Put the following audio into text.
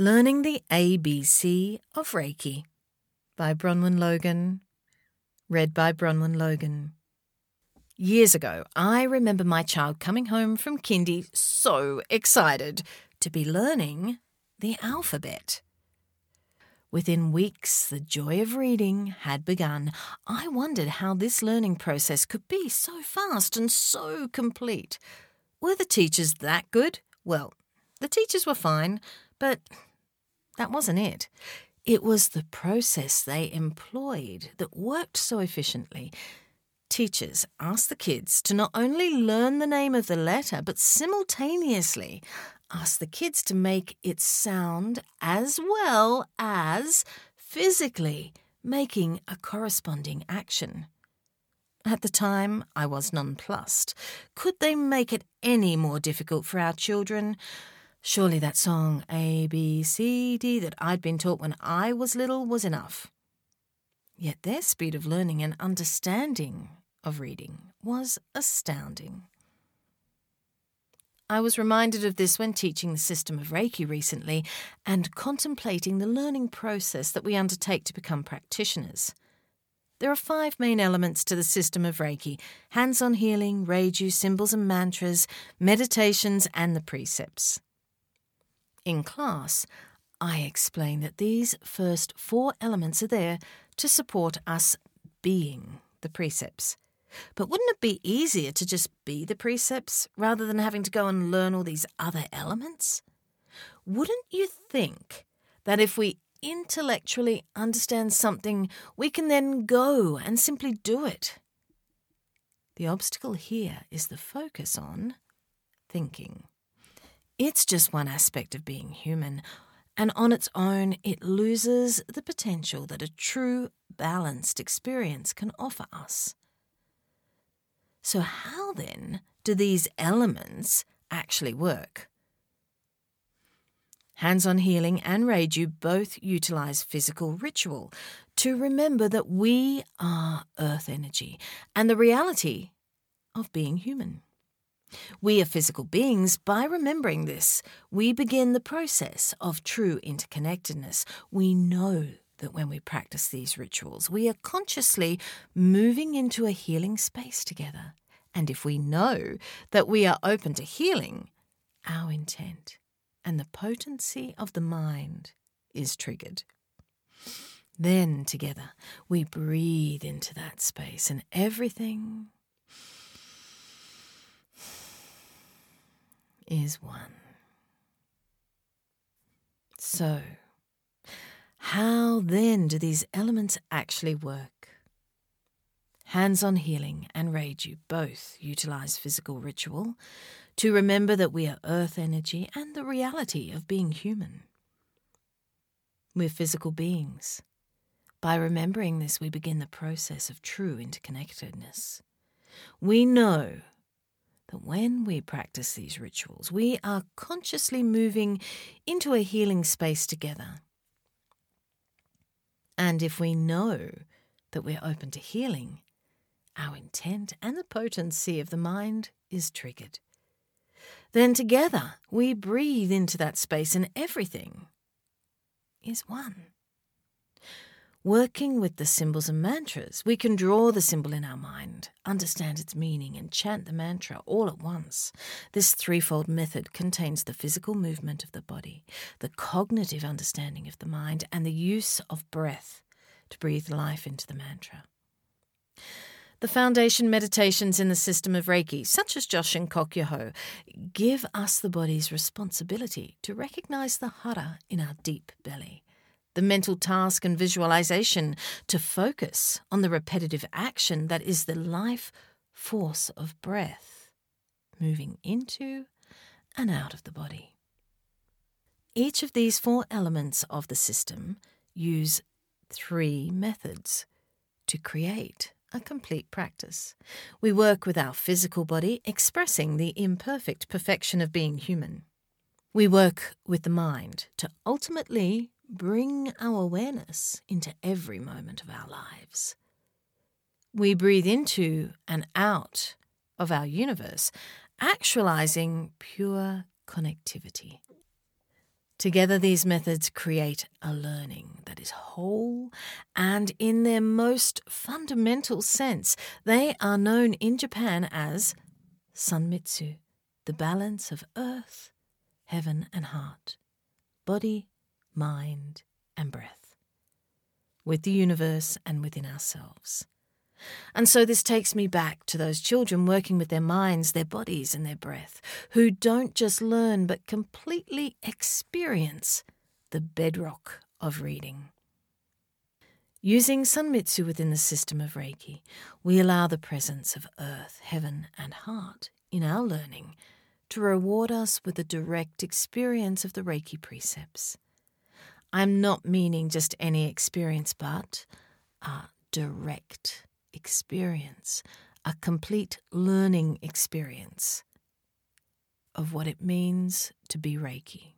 Learning the ABC of Reiki by Bronwen Logan. Read by Bronwen Logan. Years ago, I remember my child coming home from kindy so excited to be learning the alphabet. Within weeks, the joy of reading had begun. I wondered how this learning process could be so fast and so complete. Were the teachers that good? Well, the teachers were fine, but that wasn't it. It was the process they employed that worked so efficiently. Teachers asked the kids to not only learn the name of the letter, but simultaneously ask the kids to make it sound as well as physically making a corresponding action. At the time, I was nonplussed. Could they make it any more difficult for our children? Surely that song, A, B, C, D, that I'd been taught when I was little was enough. Yet their speed of learning and understanding of reading was astounding. I was reminded of this when teaching the system of Reiki recently and contemplating the learning process that we undertake to become practitioners. There are five main elements to the system of Reiki hands on healing, Reiju, symbols and mantras, meditations, and the precepts. In class, I explain that these first four elements are there to support us being the precepts. But wouldn't it be easier to just be the precepts rather than having to go and learn all these other elements? Wouldn't you think that if we intellectually understand something, we can then go and simply do it? The obstacle here is the focus on thinking. It's just one aspect of being human, and on its own, it loses the potential that a true, balanced experience can offer us. So, how then do these elements actually work? Hands on Healing and Reiju both utilize physical ritual to remember that we are earth energy and the reality of being human. We are physical beings. By remembering this, we begin the process of true interconnectedness. We know that when we practice these rituals, we are consciously moving into a healing space together. And if we know that we are open to healing, our intent and the potency of the mind is triggered. Then together we breathe into that space and everything is one. So, how then do these elements actually work? Hands on Healing and Reiju both utilize physical ritual to remember that we are earth energy and the reality of being human. We're physical beings. By remembering this, we begin the process of true interconnectedness. We know that when we practice these rituals, we are consciously moving into a healing space together. And if we know that we're open to healing, our intent and the potency of the mind is triggered. Then together we breathe into that space and everything is one. Working with the symbols and mantras, we can draw the symbol in our mind, understand its meaning, and chant the mantra all at once. This threefold method contains the physical movement of the body, the cognitive understanding of the mind, and the use of breath to breathe life into the mantra. The foundation meditations in the system of Reiki, such as Joshin Kokyoho, give us the body's responsibility to recognize the hara in our deep belly the mental task and visualization to focus on the repetitive action that is the life force of breath, moving into and out of the body. Each of these four elements of the system use three methods to create a complete practice. We work with our physical body, expressing the imperfect perfection of being human. We work with the mind to ultimately bring our awareness into every moment of our lives. We breathe into and out of our universe, actualizing pure connectivity. Together, these methods create a learning that is whole and, in their most fundamental sense, they are known in Japan as Sanmitsu, the balance of earth, heaven, and heart, body, mind, and breath, with the universe and within ourselves. And so this takes me back to those children working with their minds, their bodies, and their breath, who don't just learn but completely experience the bedrock of reading. Using Sanmitsu within the system of Reiki, we allow the presence of earth, heaven, and heart in our learning to reward us with a direct experience of the Reiki precepts. I'm not meaning just any experience, but a direct experience, a complete learning experience of what it means to be Reiki.